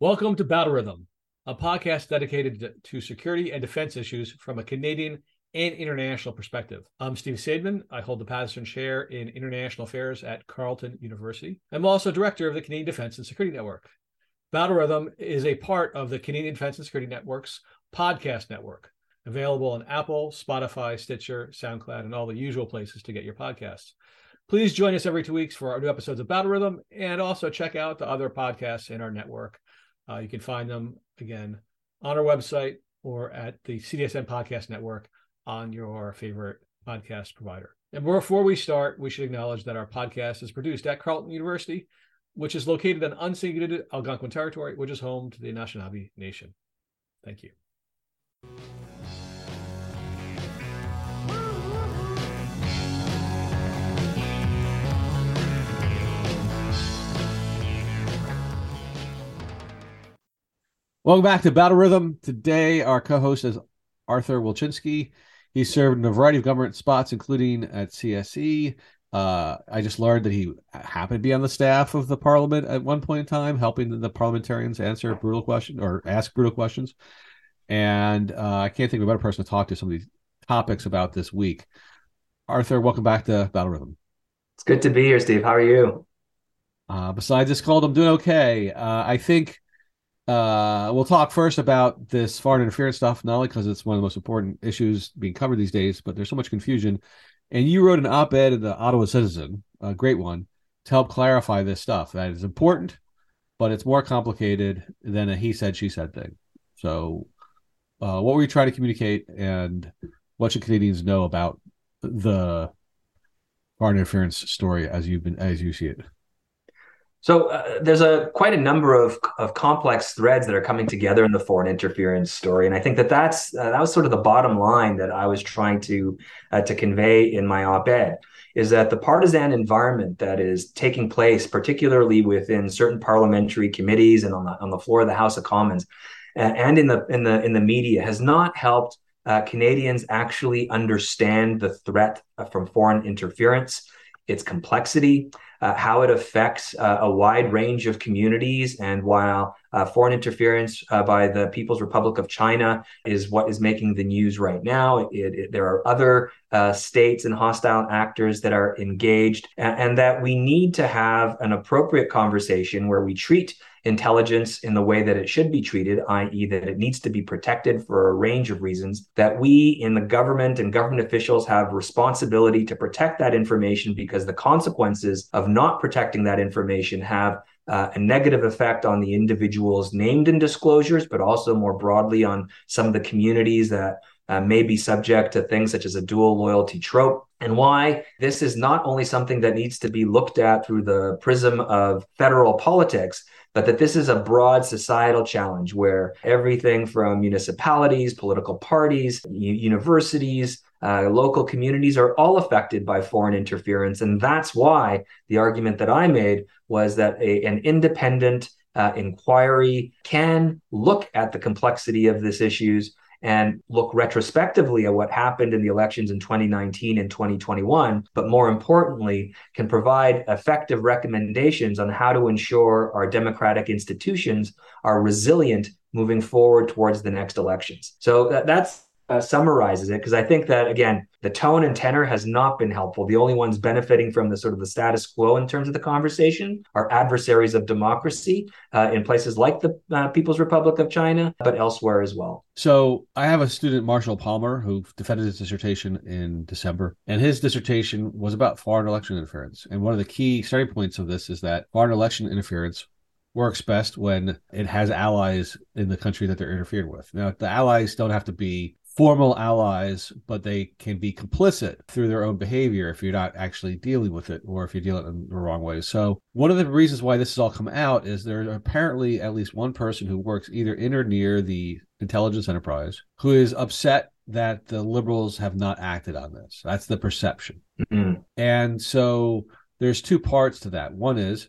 Welcome to Battle Rhythm, a podcast dedicated to security and defense issues from a Canadian and international perspective. I'm Steve Saideman. I hold the Paterson Chair in International Affairs at Carleton University. I'm also director of the Canadian Defense and Security Network. Battle Rhythm is a part of the Canadian Defense and Security Network's podcast network, available on Apple, Spotify, Stitcher, SoundCloud, and all the usual places to get your podcasts. Please join us every two weeks for our new episodes of Battle Rhythm and also check out the other podcasts in our network uh, you can find them again on our website or at the CDSN Podcast Network on your favorite podcast provider. And before we start, we should acknowledge that our podcast is produced at Carleton University, which is located on unceded Algonquin territory, which is home to the Anishinaabe Nation. Thank you. Welcome back to Battle Rhythm. Today, our co-host is Artur Wilczynski. He served in a variety of government spots, including at CSE. Uh, I just learned that he happened to be on the staff of the Parliament at one point in time, helping the parliamentarians answer brutal questions or ask brutal questions. And uh, I can't think of a better person to talk to some of these topics about this week. Artur, welcome back to Battle Rhythm. It's good to be here, Steve. How are you? Uh, besides this cold, I'm doing okay. Uh, I think uh, we'll talk first about this foreign interference stuff, not only because it's one of the most important issues being covered these days, but there's so much confusion. And you wrote an op ed in the Ottawa Citizen, a great one, to help clarify this stuff. That is important, but it's more complicated than a he said, she said thing. So, uh, what were you trying to communicate, and what should Canadians know about the foreign interference story as you've been as you see it? So uh, there's a quite a number of, of complex threads that are coming together in the foreign interference story, and I think that that's uh, that was sort of the bottom line that I was trying to uh, to convey in my op-ed is that the partisan environment that is taking place, particularly within certain parliamentary committees and on the on the floor of the House of Commons, and in the in the in the media, has not helped uh, Canadians actually understand the threat from foreign interference, its complexity uh, how it affects uh, a wide range of communities. And while uh, foreign interference uh, by the People's Republic of China is what is making the news right now, it, it, there are other uh, states and hostile actors that are engaged, and, and that we need to have an appropriate conversation where we treat intelligence in the way that it should be treated, i.e., that it needs to be protected for a range of reasons, that we in the government and government officials have responsibility to protect that information because the consequences of not protecting that information have uh, a negative effect on the individuals named in disclosures, but also more broadly on some of the communities that uh, may be subject to things such as a dual loyalty trope, and why this is not only something that needs to be looked at through the prism of federal politics, but that this is a broad societal challenge where everything from municipalities, political parties, universities, uh, local communities are all affected by foreign interference. And that's why the argument that I made was that a, an independent uh, inquiry can look at the complexity of these issues and look retrospectively at what happened in the elections in 2019 and 2021, but more importantly, can provide effective recommendations on how to ensure our democratic institutions are resilient moving forward towards the next elections. So that, that's uh, summarizes it because I think that again the tone and tenor has not been helpful. The only ones benefiting from the sort of the status quo in terms of the conversation are adversaries of democracy uh, in places like the uh, People's Republic of China, but elsewhere as well. So I have a student, Marshall Palmer, who defended his dissertation in December, and his dissertation was about foreign election interference. And one of the key starting points of this is that foreign election interference works best when it has allies in the country that they're interfered with. Now, the allies don't have to be formal allies, but they can be complicit through their own behavior if you're not actually dealing with it or if you're dealing in the wrong way. So, one of the reasons why this has all come out is there's apparently at least one person who works either in or near the intelligence enterprise who is upset that the liberals have not acted on this. That's the perception. Mm-hmm. And so, there's two parts to that. One is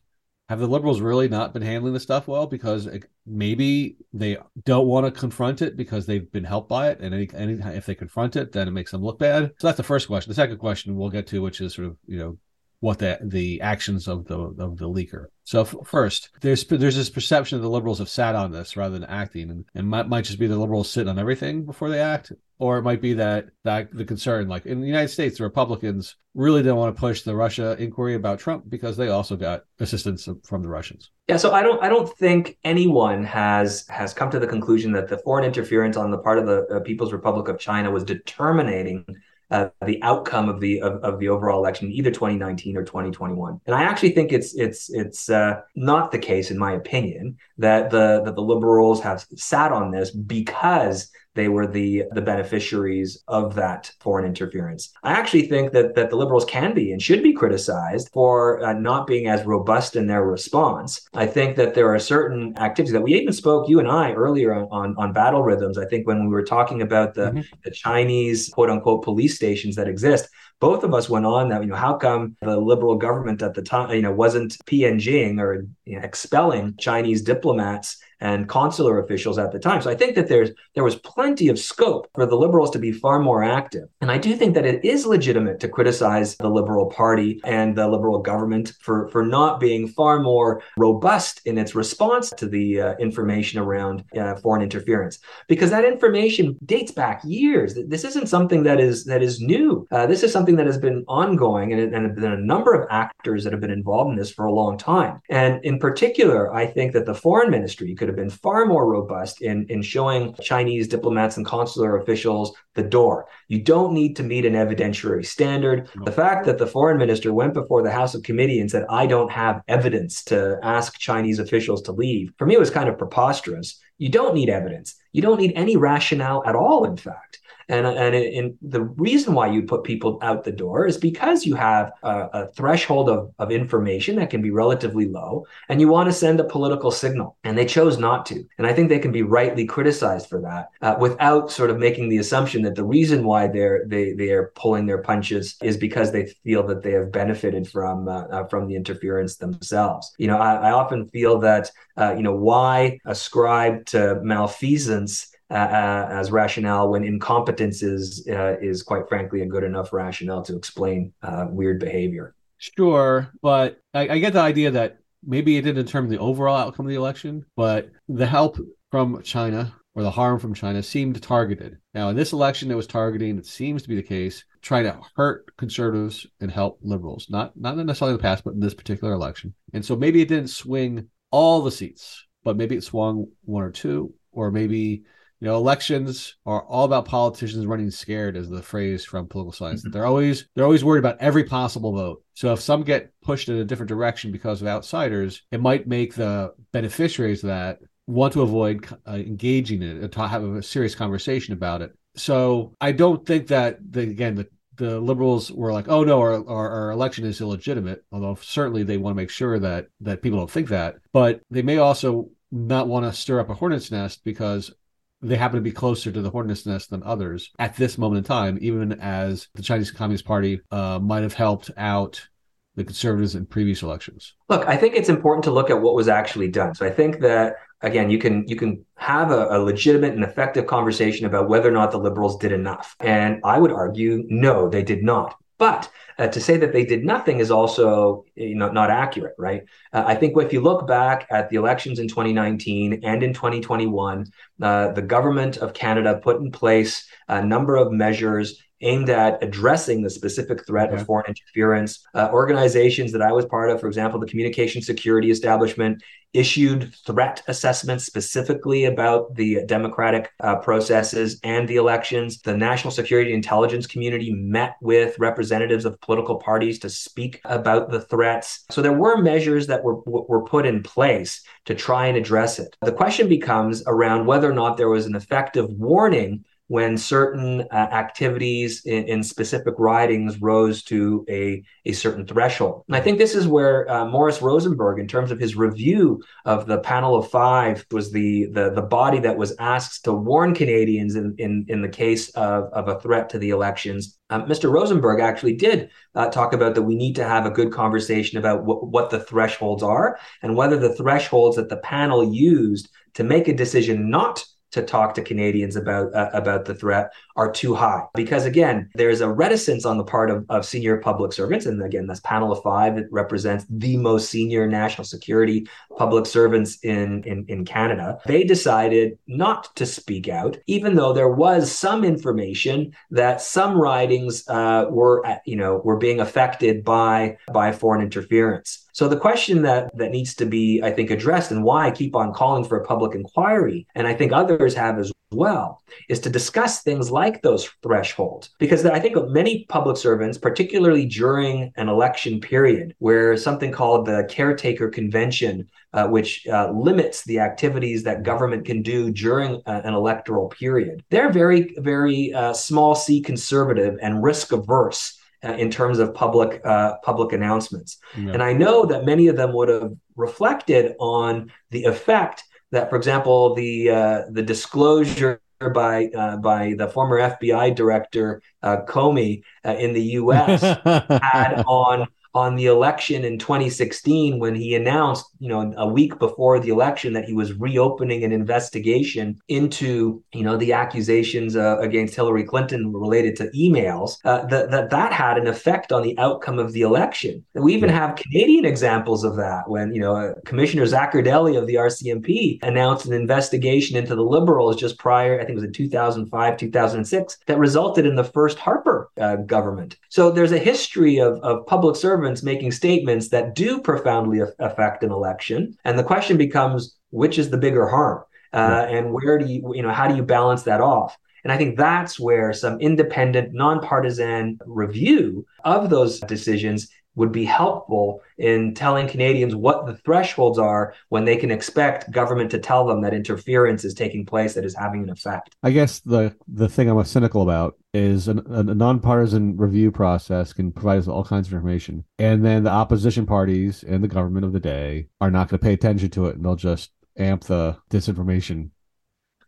have the liberals really not been handling the stuff well? Because maybe they don't want to confront it because they've been helped by it and any, any if they confront it then it makes them look bad. So that's the first question. The second question we'll get to which is sort of you know what the the actions of the of the leaker. So f- first, there's there's this perception that the liberals have sat on this rather than acting, and, and might, might just be the liberals sitting on everything before they act, or it might be that that the concern, like in the United States, the Republicans really didn't want to push the Russia inquiry about Trump because they also got assistance from the Russians. Yeah, so I don't I don't think anyone has has come to the conclusion that the foreign interference on the part of the uh, People's Republic of China was determining uh, the outcome of the of, of, the overall election, either 2019 or 2021. And I actually think it's it's it's uh, not the case, in my opinion, that the that the liberals have sat on this because they were the the beneficiaries of that foreign interference. I actually think that that the liberals can be and should be criticized for uh, not being as robust in their response. I think that there are certain activities that we even spoke you and I earlier on on, on battle rhythms. I think when we were talking about the mm-hmm. the Chinese quote unquote police stations that exist, both of us went on that, you know, how come the liberal government at the time, you know, wasn't PNGing or you know, expelling Chinese diplomats and consular officials at the time. So I think that there's there was plenty of scope for the liberals to be far more active. And I do think that it is legitimate to criticize the liberal party and the liberal government for for not being far more robust in its response to the uh, information around uh, foreign interference because that information dates back years. This isn't something that is that is new. Uh, this is something that has been ongoing and, and been a number of actors that have been involved in this for a long time. And in particular, I think that the foreign ministry could have been far more robust in, in showing Chinese diplomats and consular officials the door. You don't need to meet an evidentiary standard. The fact that the foreign minister went before the House of Committee and said, I don't have evidence to ask Chinese officials to leave, for me, it was kind of preposterous. You don't need evidence. You don't need any rationale at all, in fact. And, and, and the reason why you put people out the door is because you have a, a threshold of, of information that can be relatively low and you want to send a political signal. And they chose not to. And I think they can be rightly criticized for that uh, without sort of making the assumption that the reason why they're, they, they are pulling their punches is because they feel that they have benefited from, uh, uh, from the interference themselves. You know, I, I often feel that, uh, you know, why ascribe to malfeasance uh, as rationale when incompetence is uh, is quite frankly a good enough rationale to explain uh, weird behavior. Sure, but I, I, get the idea that maybe it didn't determine the overall outcome of the election, but the help from China or the harm from China seemed targeted. Now, in this election, it was targeting. It seems to be the case, trying to hurt conservatives and help liberals. Not not necessarily in the past, but in this particular election. And so maybe it didn't swing all the seats, but maybe it swung one or two, or maybe you know elections are all about politicians running scared as the phrase from political science mm-hmm. they're always they're always worried about every possible vote so if some get pushed in a different direction because of outsiders it might make the beneficiaries of that want to avoid uh, engaging in it to have a serious conversation about it so i don't think that the, again the the liberals were like, "Oh no, our, our, our, election is illegitimate." Although certainly they want to make sure that that people don't think that, but they may also not want to stir up a hornet's nest because they happen to be closer to the hornet's nest than others at this moment in time, even as the Chinese Communist Party uh, might have helped out the conservatives in previous elections. Look, I think it's important to look at what was actually done. So I think that again, you can you can have a, a, legitimate and effective conversation about whether or not the liberals did enough. And I would argue, no, they did not. But uh, to say that they did nothing is also you know, not accurate, right? Uh, I think if you look back at the elections in 2019 and in 2021, uh, the government of Canada put in place a number of measures aimed at addressing the specific threat yeah. of foreign interference. Uh, organizations that I was part of, for example, the Communication Security Establishment, issued threat assessments specifically about the democratic uh, processes and the elections. The national security intelligence community met with representatives of political parties to speak about the threats. So there were measures that were, were put in place to try and address it. The question becomes around whether or not there was an effective warning when certain uh, activities in, in, specific ridings rose to a, a certain threshold. And I think this is where uh, Morris Rosenberg, in terms of his review of the panel of five, was the, the, the body that was asked to warn Canadians in, in, in the case of, of a threat to the elections. Um, Mr. Rosenberg actually did uh, talk about that we need to have a good conversation about wh- what the thresholds are and whether the thresholds that the panel used to make a decision not to talk to Canadians about uh, about the threat are too high. Because again, there's a reticence on the part of, of senior public servants. And again, this panel of five it represents the most senior national security public servants in, in, in Canada. They decided not to speak out, even though there was some information that some ridings uh, were, you know, were being affected by by foreign interference. So the question that that needs to be, I think, addressed, and why I keep on calling for a public inquiry, and I think others have as well, is to discuss things like those thresholds. Because I think of many public servants, particularly during an election period, where something called the caretaker convention, uh, which uh, limits the activities that government can do during uh, an electoral period, they're very, very uh, small c conservative and risk averse uh, in terms of public uh, public announcements. Yeah. And I know that many of them would have reflected on the effect that, for example, the uh, the disclosure by uh, by the former FBI director uh, Comey uh, in the U.S. had on on the election in 2016 when he announced, you know, a week before the election that he was reopening an investigation into, you know, the accusations uh, against Hillary Clinton related to emails, uh, that, that that had an effect on the outcome of the election. We even have Canadian examples of that when, you know, uh, Commissioner Zaccardelli of the RCMP announced an investigation into the Liberals just prior, I think it was in 2005, 2006, that resulted in the first Harper uh, government. So there's a history of, of public service servants making statements that do profoundly affect an election. And the question becomes, which is the bigger harm? Uh, and where do you, you know, how do you balance that off? And I think that's where some independent, nonpartisan review of those decisions would be helpful in telling Canadians what the thresholds are when they can expect government to tell them that interference is taking place that is having an effect. I guess the the thing I'm a cynical about is an, a nonpartisan review process can provide us all kinds of information, and then the opposition parties and the government of the day are not going to pay attention to it, and they'll just amp the disinformation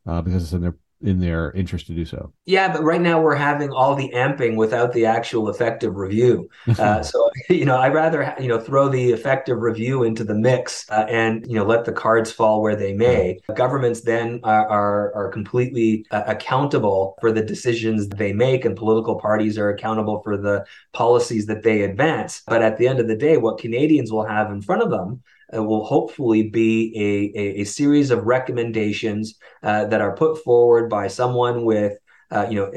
uh, because it's in their in their interest to do so. Yeah, but right now we're having all the amping without the actual effective review. Uh, so you know, I'd rather you know throw the effective review into the mix uh, and you know let the cards fall where they may. Governments then are are, are completely uh, accountable for the decisions they make, and political parties are accountable for the policies that they advance. But at the end of the day, what Canadians will have in front of them will hopefully be a, a, a series of recommendations uh, that are put forward by someone with uh, you know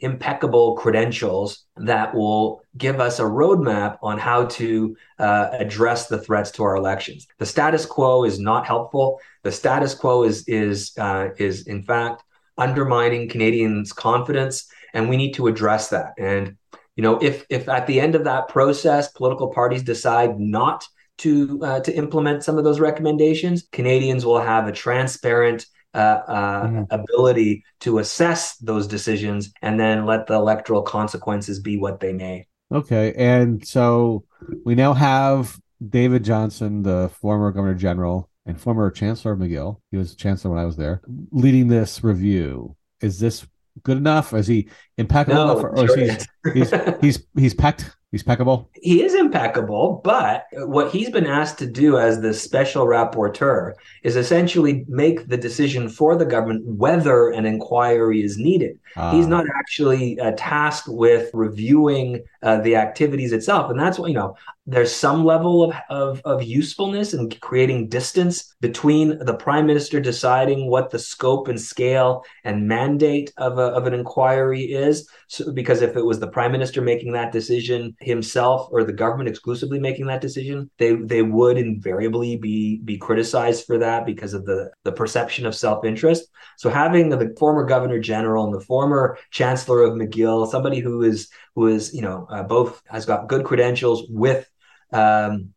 impeccable credentials that will give us a roadmap on how to uh, address the threats to our elections. The status quo is not helpful. The status quo is is uh, is in fact undermining Canadians' confidence, and we need to address that. And you know, if if at the end of that process, political parties decide not to uh, to implement some of those recommendations, Canadians will have a transparent uh, uh, mm-hmm. ability to assess those decisions and then let the electoral consequences be what they may. Okay, and so we now have David Johnston, the former Governor General and former Chancellor of McGill. He was Chancellor when I was there, leading this review. Is this good enough? Is he impeccable no, enough, or, or is he, he's he's he's pecked He's impeccable. He is impeccable, but what he's been asked to do as the special rapporteur is essentially make the decision for the government whether an inquiry is needed. Uh, he's not actually uh, tasked with reviewing uh, the activities itself, and that's what you know there's some level of, of, of usefulness in creating distance between the prime minister deciding what the scope and scale and mandate of, a, of an inquiry is. So, because if it was the prime minister making that decision himself or the government exclusively making that decision, they, they would invariably be, be criticized for that because of the, the perception of self interest. So having the former governor general and the former chancellor of McGill, somebody who is who is you know uh, both has got good credentials with um,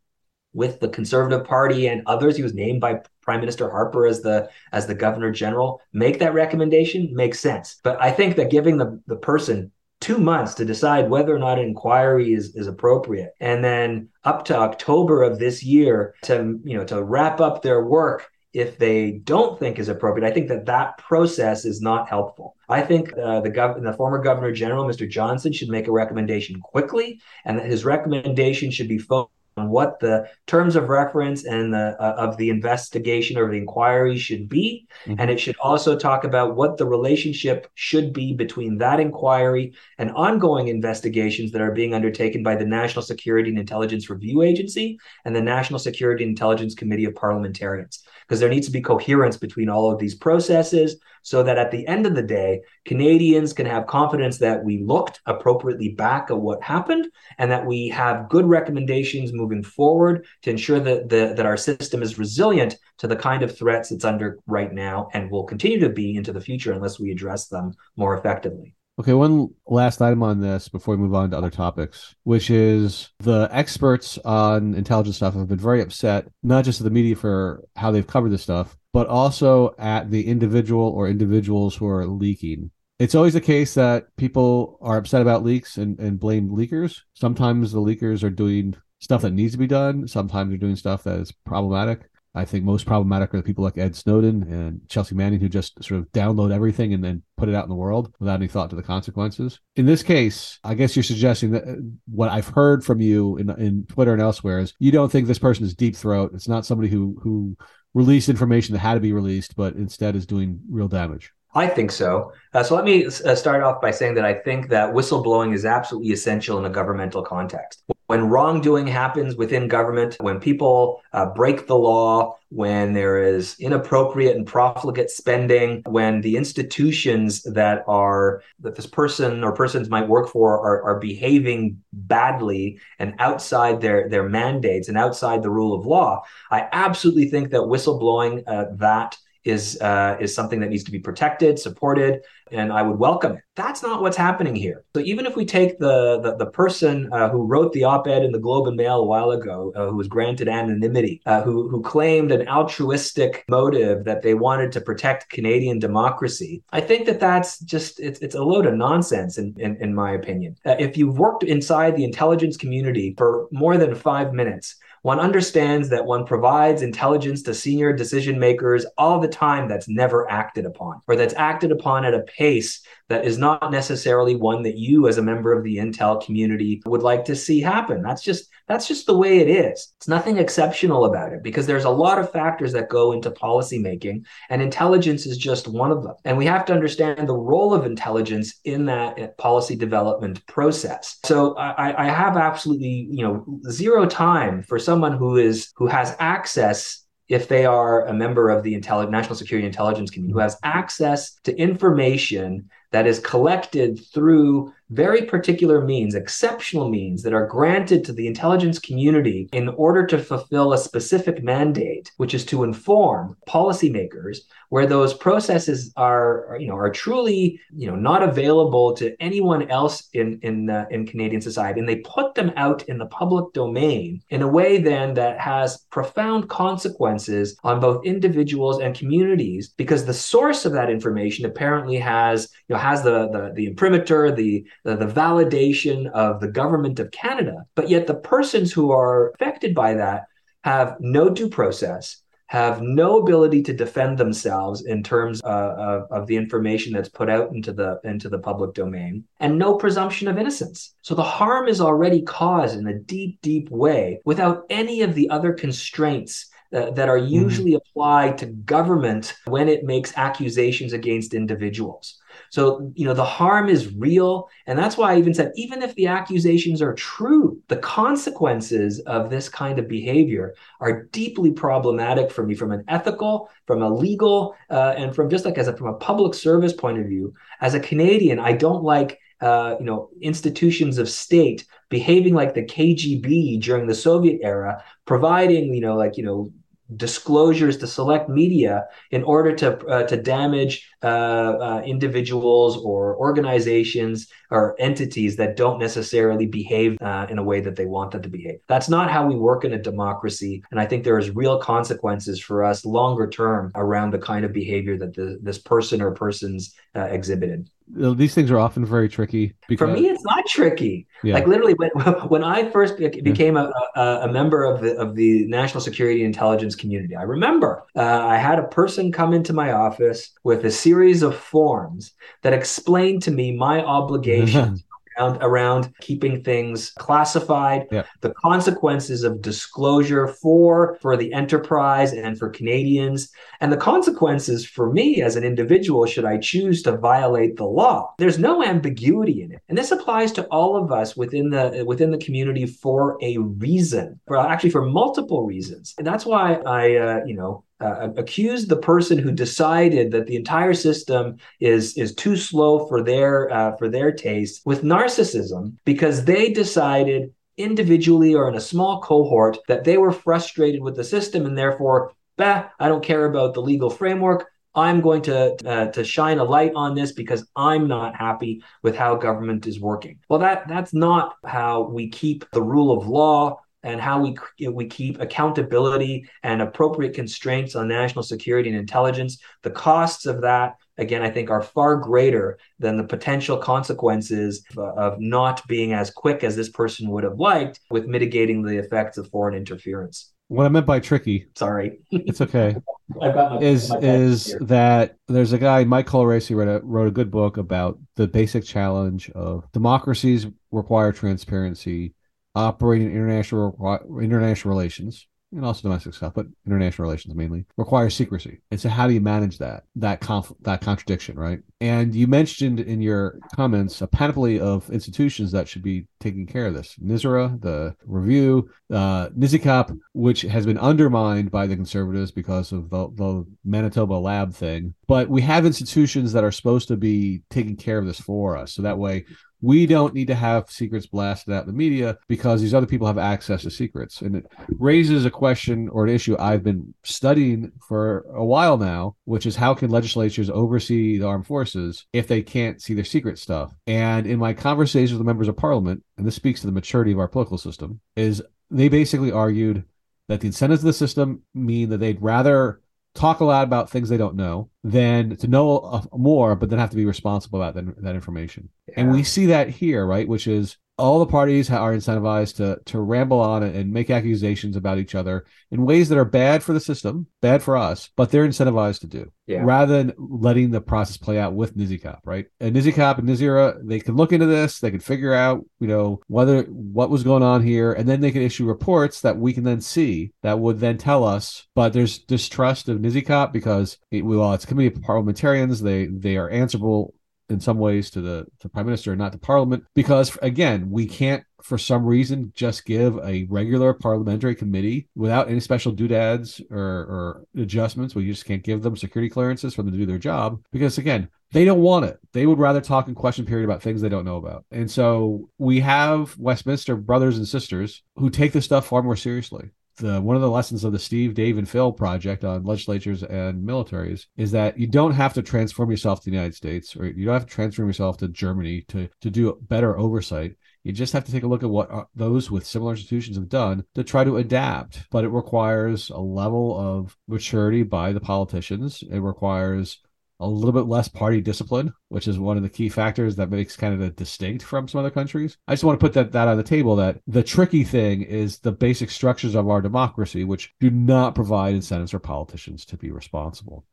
with the Conservative Party and others. He was named by Prime Minister Harper as the as the Governor General. Make that recommendation makes sense, but I think that giving the the person two months to decide whether or not an inquiry is, is appropriate and then up to october of this year to you know to wrap up their work if they don't think is appropriate. I think that that process is not helpful. I think uh, the, gov- the former governor general mr Johnston, should make a recommendation quickly and that his recommendation should be focused what the terms of reference and the uh, of the investigation or the inquiry should be mm-hmm. and it should also talk about what the relationship should be between that inquiry and ongoing investigations that are being undertaken by the National Security and Intelligence Review Agency and the National Security and Intelligence Committee of Parliamentarians because there needs to be coherence between all of these processes so that at the end of the day, Canadians can have confidence that we looked appropriately back at what happened and that we have good recommendations moving forward to ensure that, the, that our system is resilient to the kind of threats it's under right now and will continue to be into the future unless we address them more effectively. Okay, one last item on this before we move on to other topics, which is the experts on intelligence stuff have been very upset, not just at the media for how they've covered this stuff, but also at the individual or individuals who are leaking. It's always the case that people are upset about leaks and, and blame leakers. Sometimes the leakers are doing stuff that needs to be done, sometimes they're doing stuff that is problematic. I think most problematic are the people like Ed Snowden and Chelsea Manning who just sort of download everything and then put it out in the world without any thought to the consequences. In this case, I guess you're suggesting that uh, what I've heard from you in, in Twitter and elsewhere is you don't think this person is deep throat. It's not somebody who who released information that had to be released, but instead is doing real damage. I think so. Uh, so let me uh, start off by saying that I think that whistleblowing is absolutely essential in a governmental context. When wrongdoing happens within government, when people uh, break the law, when there is inappropriate and profligate spending, when the institutions that are that this person or persons might work for are, are behaving badly and outside their their mandates and outside the rule of law, I absolutely think that whistleblowing uh, that is uh, is something that needs to be protected, supported, and I would welcome it. That's not what's happening here. So even if we take the the, the person uh, who wrote the op-ed in the Globe and Mail a while ago, uh, who was granted anonymity, uh, who who claimed an altruistic motive that they wanted to protect Canadian democracy, I think that that's just it's it's a load of nonsense in in, in my opinion. Uh, if you've worked inside the intelligence community for more than five minutes one understands that one provides intelligence to senior decision makers all the time that's never acted upon, or that's acted upon at a pace that is not necessarily one that you as a member of the intel community would like to see happen. That's just that's just the way it is. It's nothing exceptional about it because there's a lot of factors that go into policy making and intelligence is just one of them. And we have to understand the role of intelligence in that eh, policy development process. So i, I have absolutely you know zero time for someone who is who has access if they are a member of the Intelli- national security intelligence community who has access to information that is collected through very particular means, exceptional means that are granted to the intelligence community in order to fulfill a specific mandate, which is to inform policymakers where those processes are, you know, are truly, you know, not available to anyone else in in uh, in Canadian society, and they put them out in the public domain in a way then that has profound consequences on both individuals and communities because the source of that information apparently has, you know, has the the, the imprimatur, the the, the validation of the government of Canada. But yet the persons who are affected by that have no due process, have no ability to defend themselves in terms uh, of, of, the information that's put out into the into the public domain and no presumption of innocence so the harm is already caused in a deep deep way without any of the other constraints uh, that are mm-hmm. usually mm-hmm. applied to government when it makes accusations against individuals so, you know, the harm is real. And that's why I even said, even if the accusations are true, the consequences of this kind of behavior are deeply problematic for me from an ethical, from a legal, uh, and from just like as a, from a public service point of view. As a Canadian, I don't like uh, you know, institutions of state behaving like the KGB during the Soviet era, providing, you know, like, you know, disclosures to select media in order to uh, to damage uh, uh, individuals or organizations or entities that don't necessarily behave uh, in a way that they want them to behave. That's not how we work in a democracy, and I think there is real consequences for us longer term around the kind of behavior that the, this person or persons uh, exhibited these things are often very tricky. Because... For me, it's not tricky. Yeah. Like literally, when when I first became a, a, a, member of the of the national security intelligence community, I remember uh, I had a person come into my office with a series of forms that explained to me my obligations around around keeping things classified, yeah. the consequences of disclosure for for the enterprise and for Canadians, and the consequences for me as an individual should I choose to violate the law. There's no ambiguity in it, and this applies to all of us within the within the community for a reason, for actually for multiple reasons, and that's why I uh, you know uh, accuse the person who decided that the entire system is is too slow for their uh, for their taste with narcissism because they decided individually or in a small cohort that they were frustrated with the system and therefore bah, I don't care about the legal framework I'm going to uh, to shine a light on this because I'm not happy with how government is working. Well, that that's not how we keep the rule of law and how we we keep accountability and appropriate constraints on national security and intelligence. The costs of that, again, I think, are far greater than the potential consequences of not being as quick as this person would have liked with mitigating the effects of foreign interference. What I meant by tricky, sorry, it's okay, my, is is here. that there's a guy Mike Colaresi wrote a wrote a good book about the basic challenge of democracies require transparency operating international international relations and also domestic stuff, but international relations mainly requires secrecy. And so, how do you manage that that conf- that contradiction, right? And you mentioned in your comments a panoply of institutions that should be taking care of this: NSIRA, the review, uh, NSICOP, which has been undermined by the conservatives because of the, the Manitoba lab thing. But we have institutions that are supposed to be taking care of this for us, so that way we don't need to have secrets blasted out in the media because these other people have access to secrets. And it raises a question or an issue I've been studying for a while now, which is how can legislatures oversee the armed forces if they can't see their secret stuff? And in my conversations with the members of parliament, and this speaks to the maturity of our political system, is they basically argued that the incentives of the system mean that they'd rather talk a lot about things they don't know than to know more, but then have to be responsible about that, that information. Yeah. And we see that here, right? Which is all the parties are incentivized to to ramble on and make accusations about each other in ways that are bad for the system, bad for us, but they're incentivized to do yeah. rather than letting the process play out with NSICOP, right? And NSICOP and NSIRA, they can look into this, they can figure out, you know, whether what was going on here, and then they can issue reports that we can then see that would then tell us. But there's distrust of NSICOP because it, well, it's a committee of parliamentarians. They they are answerable in some ways to the to prime minister and not to parliament because again we can't for some reason just give a regular parliamentary committee without any special doodads or, or adjustments. We just can't give them security clearances for them to do their job because again they don't want it. They would rather talk in question period about things they don't know about. And so we have westminster brothers and sisters who take this stuff far more seriously the one of the lessons of the Steve, Dave, and Phil project on legislatures and militaries is that you don't have to transform yourself to the United States or you don't have to transform yourself to Germany to to do better oversight. You just have to take a look at what uh, those with similar institutions have done to try to adapt. But it requires a level of maturity by the politicians. It requires a little bit less party discipline, which is one of the key factors that makes kind Canada distinct from some other countries. I just want to put that, that on the table that the tricky thing is the basic structures of our democracy, which do not provide incentives for politicians to be responsible.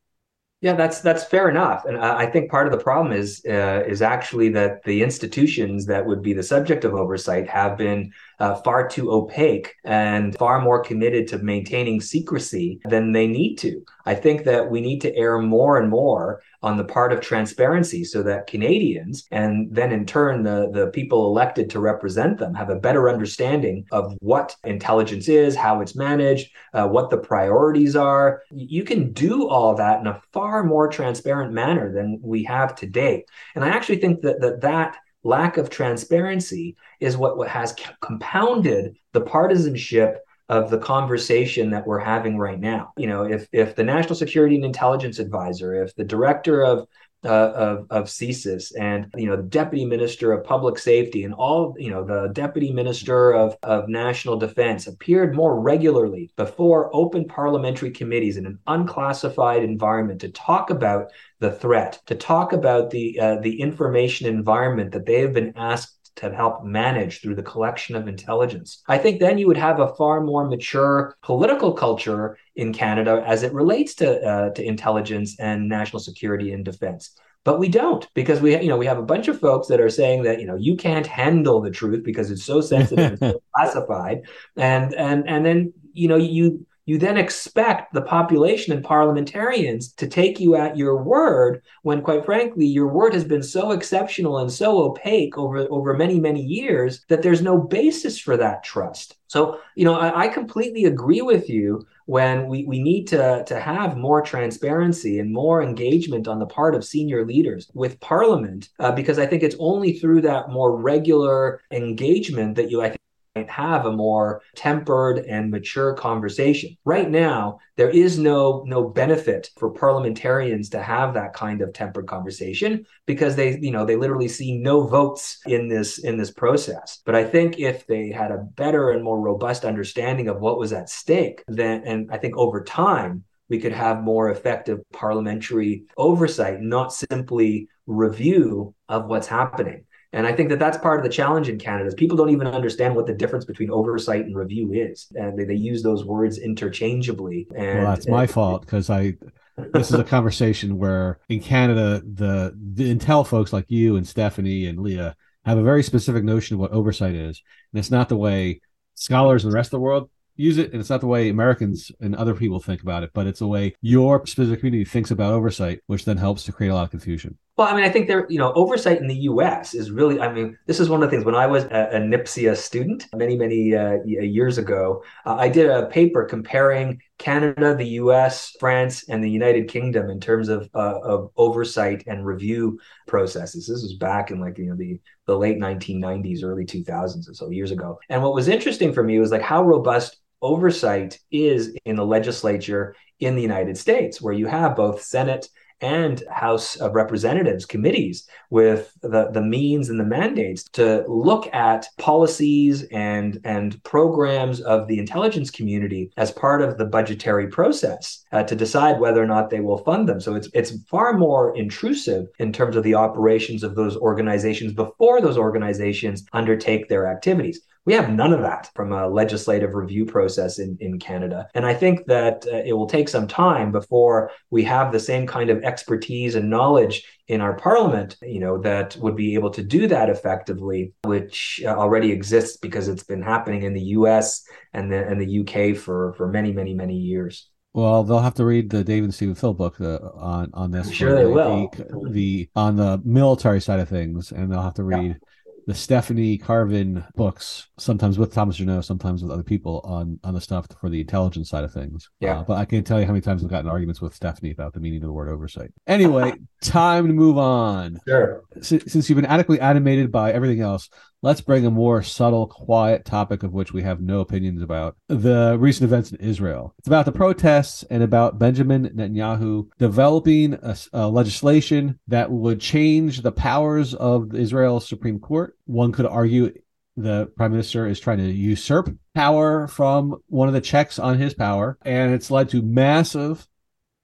Yeah, that's that's fair enough, and I think part of the problem is uh, is actually that the institutions that would be the subject of oversight have been uh, far too opaque and far more committed to maintaining secrecy than they need to. I think that we need to err more and more on the part of transparency so that Canadians and then in turn the, the people elected to represent them have a better understanding of what intelligence is, how it's managed, uh, what the priorities are. You can do all that in a far more transparent manner than we have today. And I actually think that that, that lack of transparency is what, what has compounded the partisanship of the conversation that we're having right now. You know, if if the National Security and Intelligence Advisor, if the director of uh, of, of CSIS and you know the deputy minister of public safety and all you know the deputy minister of, of national defense appeared more regularly before open parliamentary committees in an unclassified environment to talk about the threat to talk about the uh, the information environment that they have been asked to help manage through the collection of intelligence. I think then you would have a far more mature political culture in Canada as it relates to uh, to intelligence and national security and defense. but we don't because we you know we have a bunch of folks that are saying that you know you can't handle the truth because it's so sensitive and so classified and and and then you know you you then expect the population and parliamentarians to take you at your word when quite frankly your word has been so exceptional and so opaque over over many many years that there's no basis for that trust. So you know i, I completely agree with you when we, we need to, to have more transparency and more engagement on the part of senior leaders with parliament uh, because i think it's only through that more regular engagement that you i think have a more tempered and mature conversation. Right now, there is no no benefit for parliamentarians to have that kind of tempered conversation because they, you know, they literally see no votes in this in this process. But I think if they had a better and more robust understanding of what was at stake, then and I think over time we could have more effective parliamentary oversight, not simply review of what's happening. And I think that that's part of the challenge in Canada is people don't even understand what the difference between oversight and review is. And they, they use those words interchangeably. And well, that's my fault because I this is a conversation where in Canada the the Intel folks like you and Stephanie and Leah have a very specific notion of what oversight is. And it's not the way scholars in the rest of the world use it and it's not the way americans and other people think about it but it's the way your specific community thinks about oversight which then helps to create a lot of confusion well, I mean, I think there, you know, oversight in the U.S. is really. I mean, this is one of the things. When I was a, a NPSIA student many, many uh, years ago, uh, I did a paper comparing Canada, the U.S., France, and the United Kingdom in terms of uh, of oversight and review processes. This was back in like you know the the late 1990s, early 2000s, or so years ago. And what was interesting for me was like how robust oversight is in the legislature in the United States, where you have both Senate and House of Representatives committees with the, the means and the mandates to look at policies and, and programs of the intelligence community as part of the budgetary process uh, to decide whether or not they will fund them. So it's, it's far more intrusive in terms of the operations of those organizations before those organizations undertake their activities. We have none of that from a legislative review process in, in Canada. And I think that uh, it will take some time before we have the same kind of expertise and knowledge in our parliament, you know, that would be able to do that effectively, which uh, already exists because it's been happening in the US and the, and the UK for, for many, many, many years. Well, they'll have to read the David Stephen Phil book uh, on on this. I'm sure they the, will. The, the, on the military side of things, and they'll have to read yeah the Stephanie Carvin books, sometimes with Thomas Juneau, sometimes with other people on on the stuff for the intelligence side of things. Yeah. Uh, but I can't tell you how many times I've gotten arguments with Stephanie about the meaning of the word oversight. Anyway, time to move on. Sure. S- since you've been adequately animated by everything else, let's bring a more subtle, quiet topic of which we have no opinions about the recent events in Israel. It's about the protests and about Benjamin Netanyahu developing a, a legislation that would change the powers of Israel's Supreme Court. One could argue the prime minister is trying to usurp power from one of the checks on his power, and it's led to massive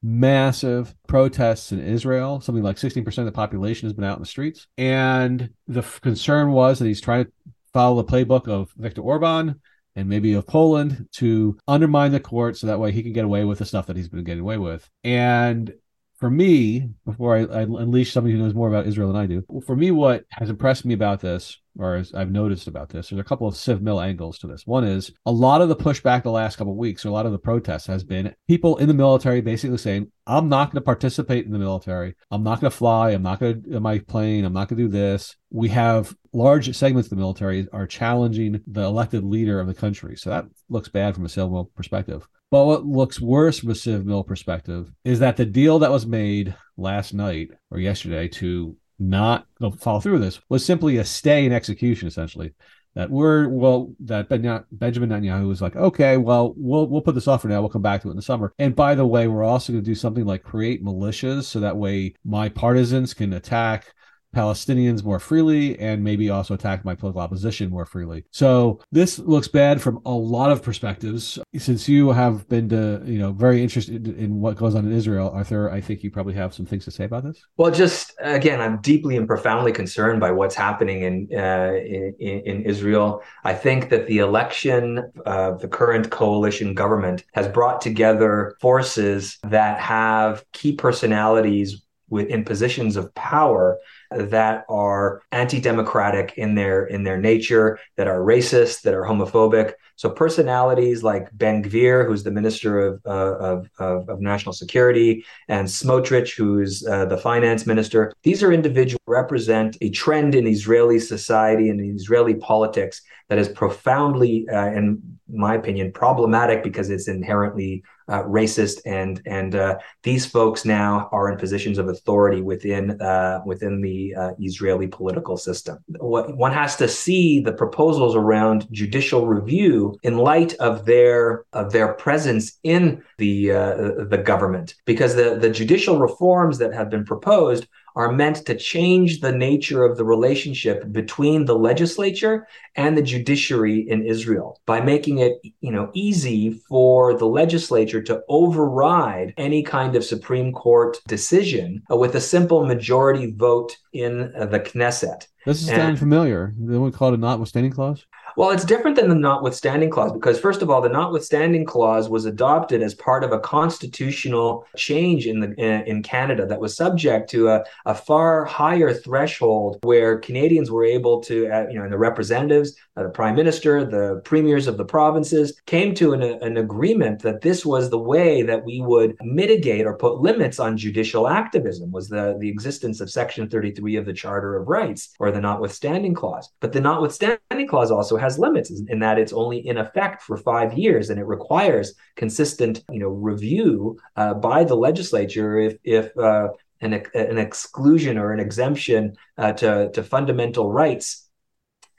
massive protests in Israel. Something like 16% of the population has been out in the streets. And the f- concern was that he's trying to follow the playbook of Viktor Orban and maybe of Poland to undermine the court so that way he can get away with the stuff that he's been getting away with. And for me, before I, I unleash somebody who knows more about Israel than I do, for me, what has impressed me about this or as I've noticed about this, there's a couple of Civ Mil angles to this. One is a lot of the pushback the last couple of weeks, or a lot of the protests has been people in the military basically saying, I'm not going to participate in the military. I'm not going to fly. I'm not going to my plane. I'm not going to do this. We have large segments of the military are challenging the elected leader of the country. So that looks bad from a Civ Mil perspective. But what looks worse from a Civ Mil perspective is that the deal that was made last night or yesterday to not follow through with this was simply a stay in execution, essentially. That we're well, that ben, Benjamin Netanyahu was like, okay, well, we'll we'll put this off for now. We'll come back to it in the summer. And by the way, we're also going to do something like create militias, so that way my partisans can attack Palestinians more freely and maybe also attack my political opposition more freely. So this looks bad from a lot of perspectives. Since you have been to, you know, very interested in what goes on in Israel, Artur, I think you probably have some things to say about this. Well, just again, I'm deeply and profoundly concerned by what's happening in uh, in, in, Israel. I think that the election of the current coalition government has brought together forces that have key personalities in positions of power that are anti-democratic in their in their nature, that are racist, that are homophobic. So personalities like Ben Gvir, who's the minister of uh, of, of, of, national security, and Smotrich, who's uh, the finance minister, these are individuals represent a trend in Israeli society and Israeli politics that is profoundly, uh, in my opinion, problematic because it's inherently uh, racist, and and uh, these folks now are in positions of authority within uh, within the uh, Israeli political system. What one has to see the proposals around judicial review in light of their of their presence in the uh, the government, because the the judicial reforms that have been proposed are meant to change the nature of the relationship between the legislature and the judiciary in Israel by making it, you know, easy for the legislature to override any kind of Supreme Court decision with a simple majority vote in the Knesset. This is sounding familiar. They would call it a notwithstanding clause. Well, it's different than the notwithstanding clause because, first of all, the notwithstanding clause was adopted as part of a constitutional change in the in Canada that was subject to a, a far higher threshold where Canadians were able to, uh, you know, and the representatives, uh, the prime minister, the premiers of the provinces came to an, an agreement that this was the way that we would mitigate or put limits on judicial activism was the, the existence of Section 33 of the Charter of Rights or the notwithstanding clause. But the notwithstanding clause also has has limits in that it's only in effect for five years and it requires consistent you know review uh, by the legislature if if uh, an, an exclusion or an exemption uh, to, to fundamental rights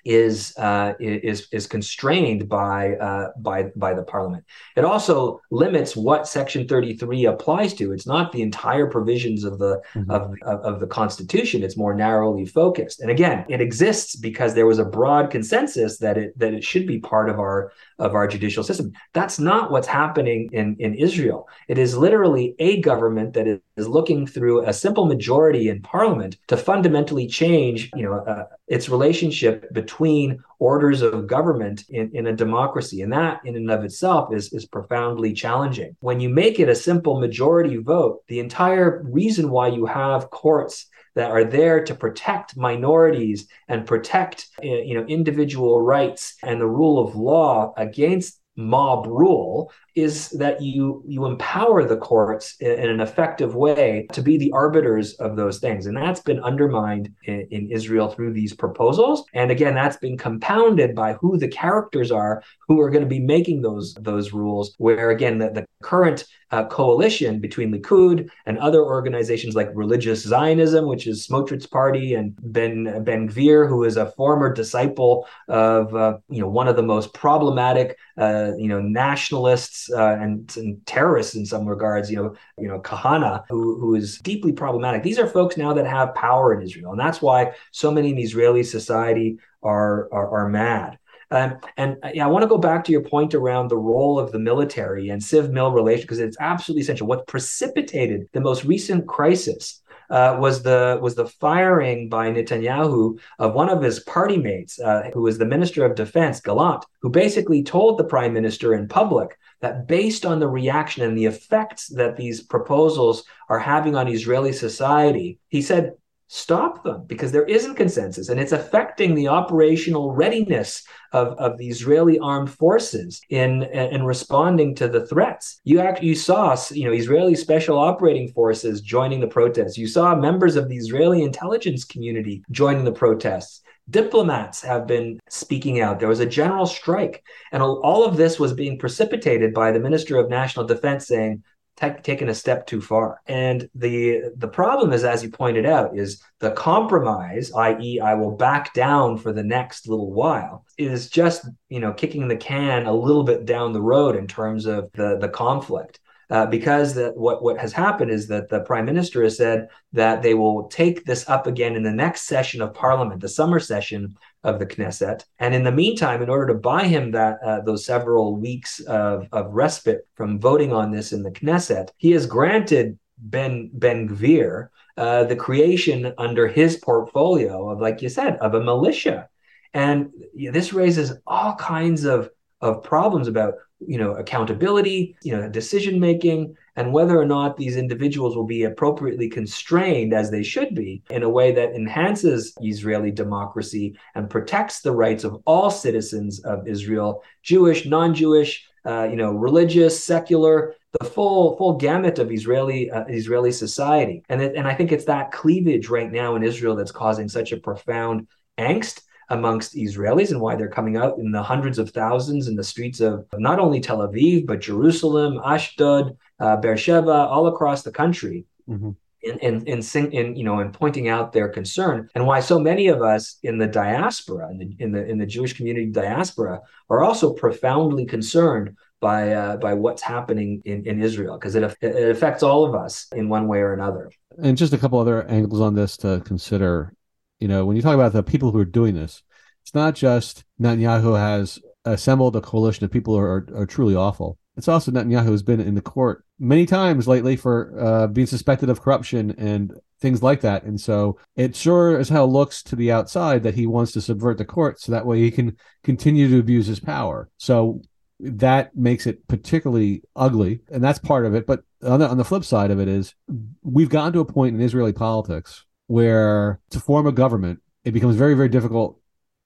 is uh, is is constrained by uh, by by the parliament. It also limits what Section 33 applies to. It's not the entire provisions of the mm-hmm. of, of, of the Constitution. It's more narrowly focused. And again, it exists because there was a broad consensus that it that it should be part of our of our judicial system. That's not what's happening in in Israel. It is literally a government that is looking through a simple majority in parliament to fundamentally change, you know, uh, its relationship between orders of government in, in a democracy. And that in and of itself is, is profoundly challenging. When you make it a simple majority vote, the entire reason why you have courts that are there to protect minorities and protect eh, you know individual rights and the rule of law against mob rule is that you you empower the courts in, in, an effective way to be the arbiters of those things. And that's been undermined in, in, Israel through these proposals. And again that's been compounded by who the characters are who are going to be making those those rules where again the, the current uh, coalition between Likud and other organizations like Religious Zionism, which is Smotrich's party, and Ben Ben Gvir, who is a former disciple of uh, you know one of the most problematic uh, you know nationalists uh, and, and, terrorists in some regards. You know you know Kahane, who who is deeply problematic. These are folks now that have power in Israel, and that's why so many in Israeli society are, are, are mad. Um, and uh, yeah, I want to go back to your point around the role of the military and civ mil relation because it's absolutely essential. What precipitated the most recent crisis uh, was the was the firing by Netanyahu of one of his party mates, uh, who was the Minister of Defense, Gallant, who basically told the Prime Minister in public that based on the reaction and the effects that these proposals are having on Israeli society, he said stop them because there isn't consensus and it's affecting the operational readiness of, of the Israeli armed forces in in responding to the threats. You act, you saw you know Israeli special operating forces joining the protests. You saw members of the Israeli intelligence community joining the protests. Diplomats have been speaking out. There was a general strike. And all of this was being precipitated by the Minister of National Defense saying, taken a step too far. And the the problem is, as you pointed out, is the compromise, i.e., I will back down for the next little while, is just you know kicking the can a little bit down the road in terms of the the conflict. Uh, because that what what has happened is that the prime minister has said that they will take this up again in the next session of parliament, the summer session of the Knesset. And in the meantime, in order to buy him that uh, those several weeks of, of respite from voting on this in the Knesset, he has granted Ben Ben Gvir uh, the creation under his portfolio of, like you said, of a militia. And this raises all kinds of of problems about you know accountability you know decision making and whether or not these individuals will be appropriately constrained as they should be in a way that enhances israeli democracy and protects the rights of all citizens of israel jewish non-jewish uh, you know religious secular the full full gamut of Israeli uh, Israeli society, and it, and I think it's that cleavage right now in Israel that's causing such a profound angst amongst Israelis and why they're coming out in the hundreds of thousands in the streets of not only Tel Aviv, but Jerusalem, Ashdod, uh, Beersheba, all across the country. Mm-hmm. In, in, in, in, you know, in pointing out their concern and why so many of us in the diaspora, in the, in the, in the Jewish community diaspora, are also profoundly concerned by, uh, by what's happening in, in Israel, because it, it affects all of us in one way or another. And just a couple other angles on this to consider you know, when you talk about the people who are doing this, it's not just Netanyahu has assembled a coalition of people who are, are, truly awful. It's also Netanyahu has been in the court many times lately for uh, being suspected of corruption and things like that. And so it sure as hell looks to the outside that he wants to subvert the court so that way he can continue to abuse his power. So that makes it particularly ugly. And that's part of it. But on the, on the flip side of it is we've gotten to a point in Israeli politics where to form a government, it becomes very, very difficult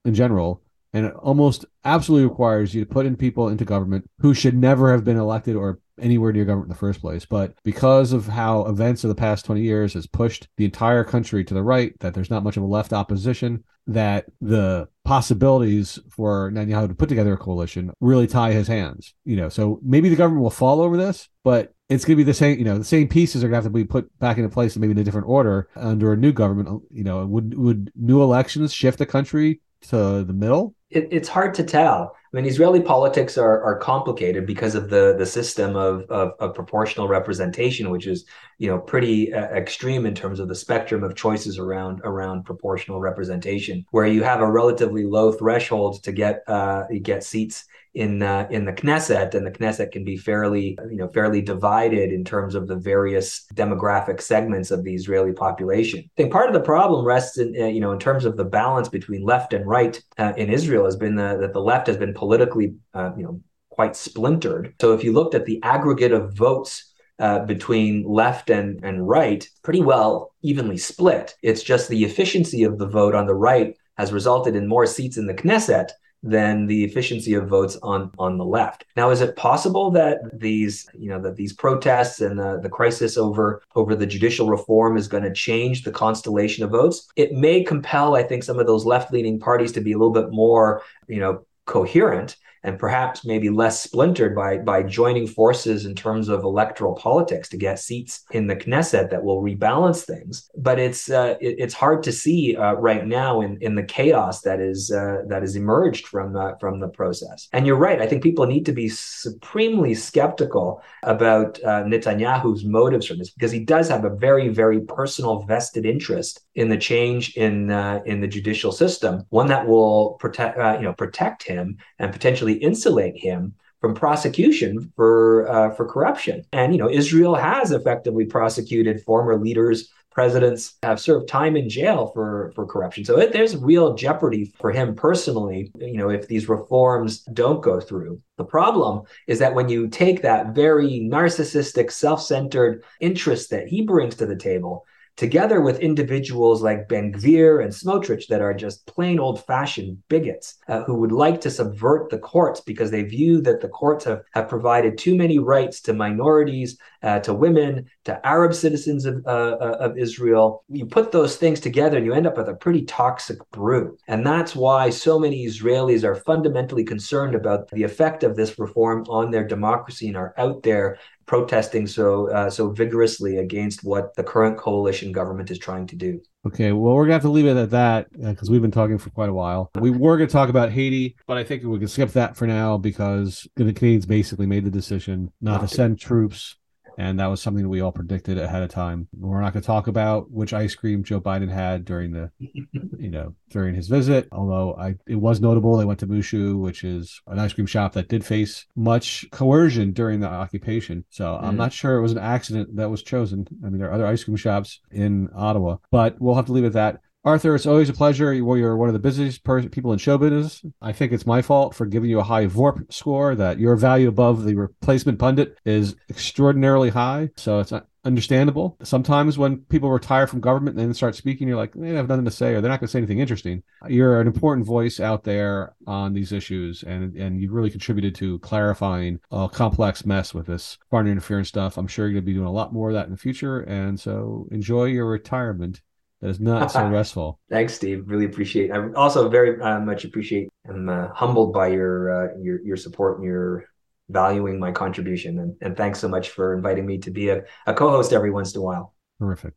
in general. And it almost absolutely requires you to put in people into government who should never have been elected or anywhere near government in the first place. But because of how events of the past 20 years has pushed the entire country to the right, that there's not much of a left opposition, that the possibilities for Netanyahu to put together a coalition really tie his hands. You know, so maybe the government will fall over this, but it's going to be the same. You know, the same pieces are going to have to be put back into place, maybe in a different order under a new government. You know, would would new elections shift the country to the middle? It, it's hard to tell. I mean, Israeli politics are, are complicated because of the the system of, of, of proportional representation, which is you know pretty uh, extreme in terms of the spectrum of choices around around proportional representation, where you have a relatively low threshold to get uh, get seats in uh, in the Knesset, and the Knesset can be fairly you know fairly divided in terms of the various demographic segments of the Israeli population. I think part of the problem rests in uh, you know in terms of the balance between left and right uh, in Israel has been the, that the left has been politically uh, you know quite splintered. So if you looked at the aggregate of votes. Uh, between left and, and right, pretty well evenly split. It's just the efficiency of the vote on the right has resulted in more seats in the Knesset, than the efficiency of votes on on the left. Now, is it possible that these you know that these protests and the, the crisis over over the judicial reform is going to change the constellation of votes? It may compel, I think, some of those left leaning parties to be a little bit more you know coherent and perhaps maybe less splintered by by joining forces in terms of electoral politics to get seats in the Knesset that will rebalance things. But it's uh, it, it's hard to see uh, right now in, in the chaos that is uh, that has emerged from the, from the process. And you're right. I think people need to be supremely skeptical about uh, Netanyahu's motives for this because he does have a very very personal vested interest in the change in uh, in the judicial system, one that will protect uh, you know protect him and potentially insulate him from prosecution for uh, for corruption. And you know, Israel has effectively prosecuted former leaders, presidents have served time in jail for for corruption. So it, there's real jeopardy for him personally. You know, if these reforms don't go through. The problem is that when you take that very narcissistic, self-centered interest that he brings to the table together with individuals like Ben Gvir and Smotrich that are just plain old fashioned bigots uh, who would like to subvert the courts because they view that the courts have, have provided too many rights to minorities, uh, to women, to Arab citizens of, uh, uh, of Israel. You put those things together and you end up with a pretty toxic brew. And that's why so many Israelis are fundamentally concerned about the effect of this reform on their democracy and are out there protesting so uh, so vigorously against what the current coalition government is trying to do. Okay, well, we're gonna have to leave it at that because uh, we've been talking for quite a while. We were gonna talk about Haiti, but I think we can skip that for now because the Canadians basically made the decision not to send troops and that was something that we all predicted ahead of time. We're not going to talk about which ice cream Joe Biden had during the, you know, during his visit. Although I, it was notable they went to Moo Shu, which is an ice cream shop that did face much coercion during the occupation. So mm. I'm not sure it was an accident that was chosen. I mean, there are other ice cream shops in Ottawa, but we'll have to leave it at that. Artur, it's always a pleasure. You're one of the busiest people in show business. I think it's my fault for giving you a high VORP score. That your value above the replacement pundit is extraordinarily high. So it's understandable. Sometimes when people retire from government and then start speaking, you're like, they have nothing to say, or they're not going to say anything interesting. You're an important voice out there on these issues, and and you've really contributed to clarifying a complex mess with this foreign interference stuff. I'm sure you're going to be doing a lot more of that in the future, and so enjoy your retirement. That is not so restful. Thanks, Steve. Really appreciate. I also very uh, much appreciate. I'm uh, humbled by your uh, your your support and your valuing my contribution. And, and thanks so much for inviting me to be a, a co-host every once in a while. Terrific.